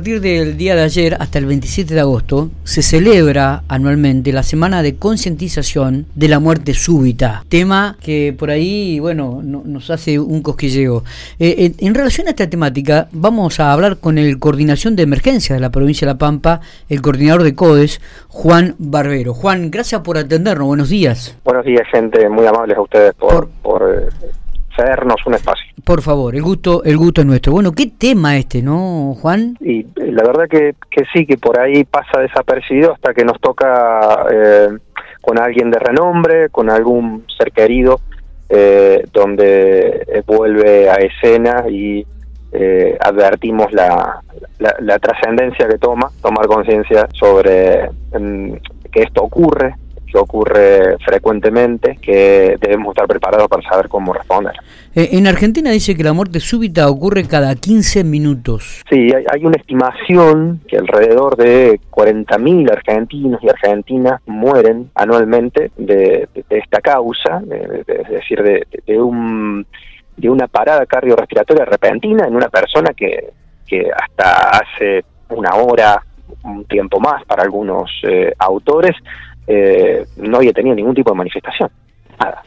A partir del día de ayer hasta el 27 de agosto se celebra anualmente la semana de concientización de la muerte súbita, tema que por ahí, bueno, nos hace un cosquilleo. Eh, en, relación a esta temática, vamos a hablar con el coordinación de emergencia de la provincia de La Pampa, el coordinador de CODES, Juan Barbero. Juan, gracias por atendernos, buenos días. Buenos días, gente, muy amables a ustedes por, por, eh, cedernos un espacio. Por favor, el gusto, el gusto es nuestro. Bueno, ¿qué tema este, no, Juan? Y la verdad que, que sí, que por ahí pasa desapercibido hasta que nos toca eh, con alguien de renombre, con algún ser querido, eh, donde vuelve a escena y eh, advertimos la, la, trascendencia que toma, tomar conciencia sobre mm, que esto ocurre, que ocurre frecuentemente, que debemos estar preparados para saber cómo responder. Eh, en Argentina dice que la muerte súbita ocurre cada 15 minutos. Sí, hay, una estimación que alrededor de 40.000 argentinos y argentinas mueren anualmente de, esta causa, es decir, de, un, de una parada cardiorrespiratoria repentina en una persona que, que hasta hace una hora, un tiempo más para algunos eh, autores, eh, no había tenido ningún tipo de manifestación, nada.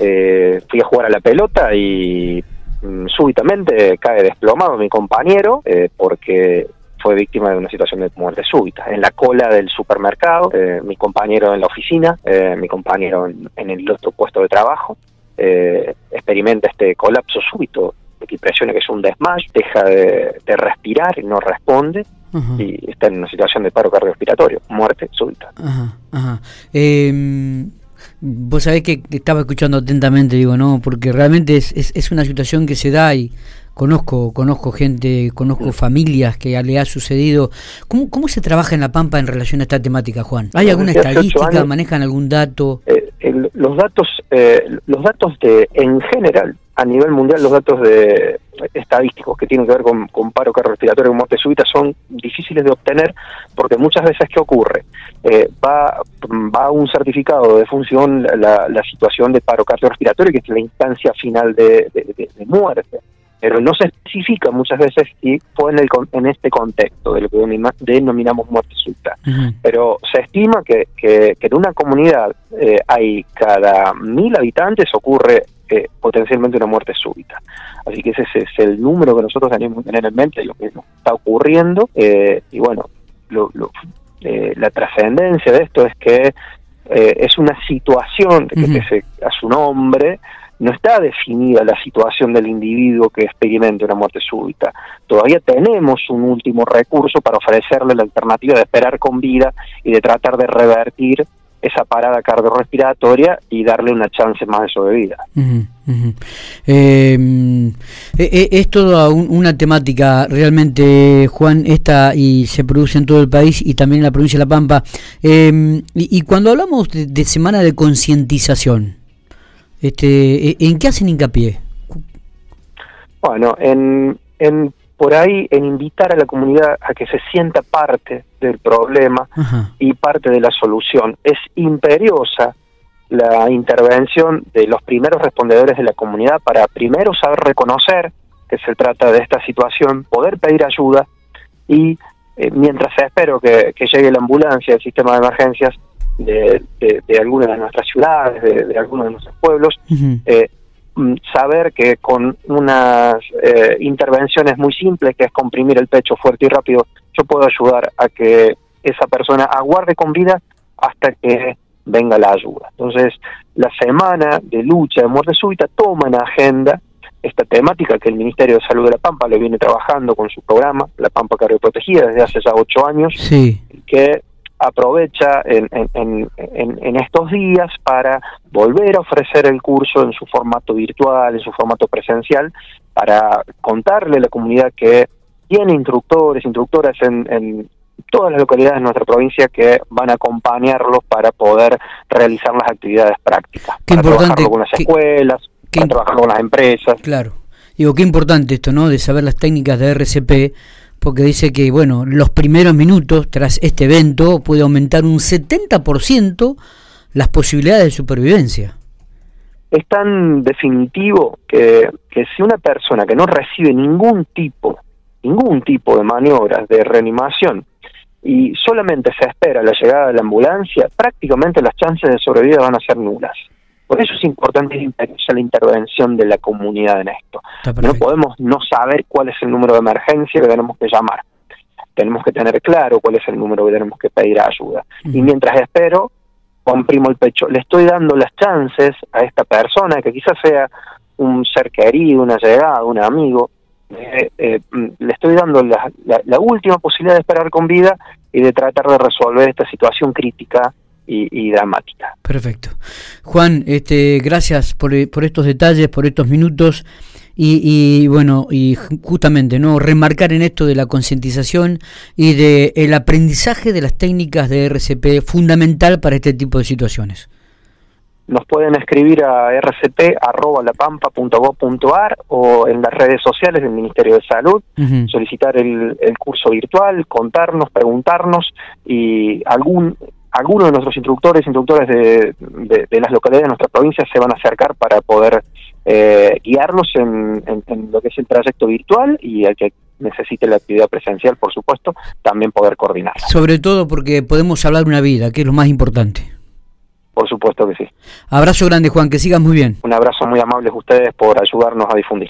Eh, fui a jugar a la pelota y mm, súbitamente cae desplomado mi compañero eh, porque fue víctima de una situación de muerte súbita. En la cola del supermercado, mi compañero en la oficina, mi compañero en, el otro puesto de trabajo, experimenta este colapso súbito, que impresiona que es un desmayo, deja de, respirar y no responde, y está en una situación de paro cardiorrespiratorio, muerte súbita. Ajá, em, vos sabés que estaba escuchando atentamente, digo, no, porque realmente es, es, una situación que se da y conozco conozco gente, conozco familias que le ha sucedido. ¿Cómo, ¿Cómo se trabaja en La Pampa en relación a esta temática, Juan? ¿Hay alguna estadística? ¿Manejan algún dato? Eh, los datos, eh, los datos de, en general, a nivel mundial los datos de estadísticos que tienen que ver con, paro cardiorrespiratorio y muerte súbita son difíciles de obtener porque muchas veces ¿qué ocurre? Eh, va, va un certificado de función la, situación de paro cardiorrespiratorio que es la instancia final de, muerte pero no se especifica muchas veces si fue en, el, en este contexto de lo que denominamos muerte súbita. Pero se estima que, que, en una comunidad eh, hay cada mil habitantes ocurre eh, potencialmente una muerte súbita. Así que ese, es el número que nosotros tenemos que tener en mente de lo que nos está ocurriendo. Eh, y bueno, eh, la trascendencia de esto es que es una situación que se, a su nombre no está definida la situación del individuo que experimenta una muerte súbita. Todavía tenemos un último recurso para ofrecerle la alternativa de esperar con vida y de tratar de revertir esa parada cardiorrespiratoria y darle una chance más de sobrevida. Em, e, e, es toda una temática realmente, Juan, esta y se produce en todo el país y también en la provincia de La Pampa. Em, y, cuando hablamos de, semana de concientización, este, e, ¿en qué hacen hincapié? Bueno, en, en por ahí en invitar a la comunidad a que se sienta parte del problema y parte de la solución. Es imperiosa la intervención de los primeros respondedores de la comunidad para primero saber reconocer que se trata de esta situación, poder pedir ayuda y eh, mientras espero que, llegue la ambulancia, el sistema de emergencias de, de, algunas de nuestras ciudades, de, algunos de nuestros pueblos, eh, Mm, saber que con unas eh, intervenciones muy simples, que es comprimir el pecho fuerte y rápido, yo puedo ayudar a que esa persona aguarde con vida hasta que venga la ayuda. Entonces, la semana de lucha de muerte súbita toma en agenda esta temática que el Ministerio de Salud de La Pampa le viene trabajando con su programa, La Pampa Cardioprotegida, desde hace ya ocho años, sí. que aprovecha en, en, en, estos días para volver a ofrecer el curso en su formato virtual, en su formato presencial, para contarle a la comunidad que tiene instructores, instructoras en, todas las localidades de nuestra provincia que van a acompañarlos para poder realizar las actividades prácticas, qué para trabajarlo con las escuelas, para trabajarlo con las empresas. Claro. Digo, qué importante esto, ¿no? De saber las técnicas de RCP porque dice que, bueno, los primeros minutos tras este evento puede aumentar un 70% las posibilidades de supervivencia. Es tan definitivo que, que si una persona que no recibe ningún tipo ningún tipo de maniobras de reanimación y solamente se espera la llegada de la ambulancia, prácticamente las chances de sobrevida van a ser nulas. Por eso es importante la intervención de la comunidad en esto. No podemos no saber cuál es el número de emergencia que tenemos que llamar. Tenemos que tener claro cuál es el número que tenemos que pedir ayuda. Y mientras espero, comprimo el pecho. Le estoy dando las chances a esta persona, que quizás sea un ser querido, una llegada, un amigo, eh, eh, le estoy dando la, última posibilidad de esperar con vida y de tratar de resolver esta situación crítica y, dramática. Perfecto. Juan, este, gracias por, por estos detalles, por estos minutos y, bueno, y justamente, ¿no? Remarcar en esto de la concientización y de el aprendizaje de las técnicas de RCP fundamental para este tipo de situaciones. Nos pueden escribir a rcp.lapampa.gov.ar o en las redes sociales del Ministerio de Salud, solicitar el, el curso virtual, contarnos, preguntarnos y algún algunos de nuestros instructores, instructores de, de, las localidades de nuestra provincia se van a acercar para poder eh, guiarnos en, lo que es el trayecto virtual y al que necesite la actividad presencial, por supuesto, también poder coordinar. Sobre todo porque podemos hablar una vida, que es lo más importante. Por supuesto que sí. Abrazo grande, Juan, que sigas muy bien. Un abrazo muy amable a ustedes por ayudarnos a difundir.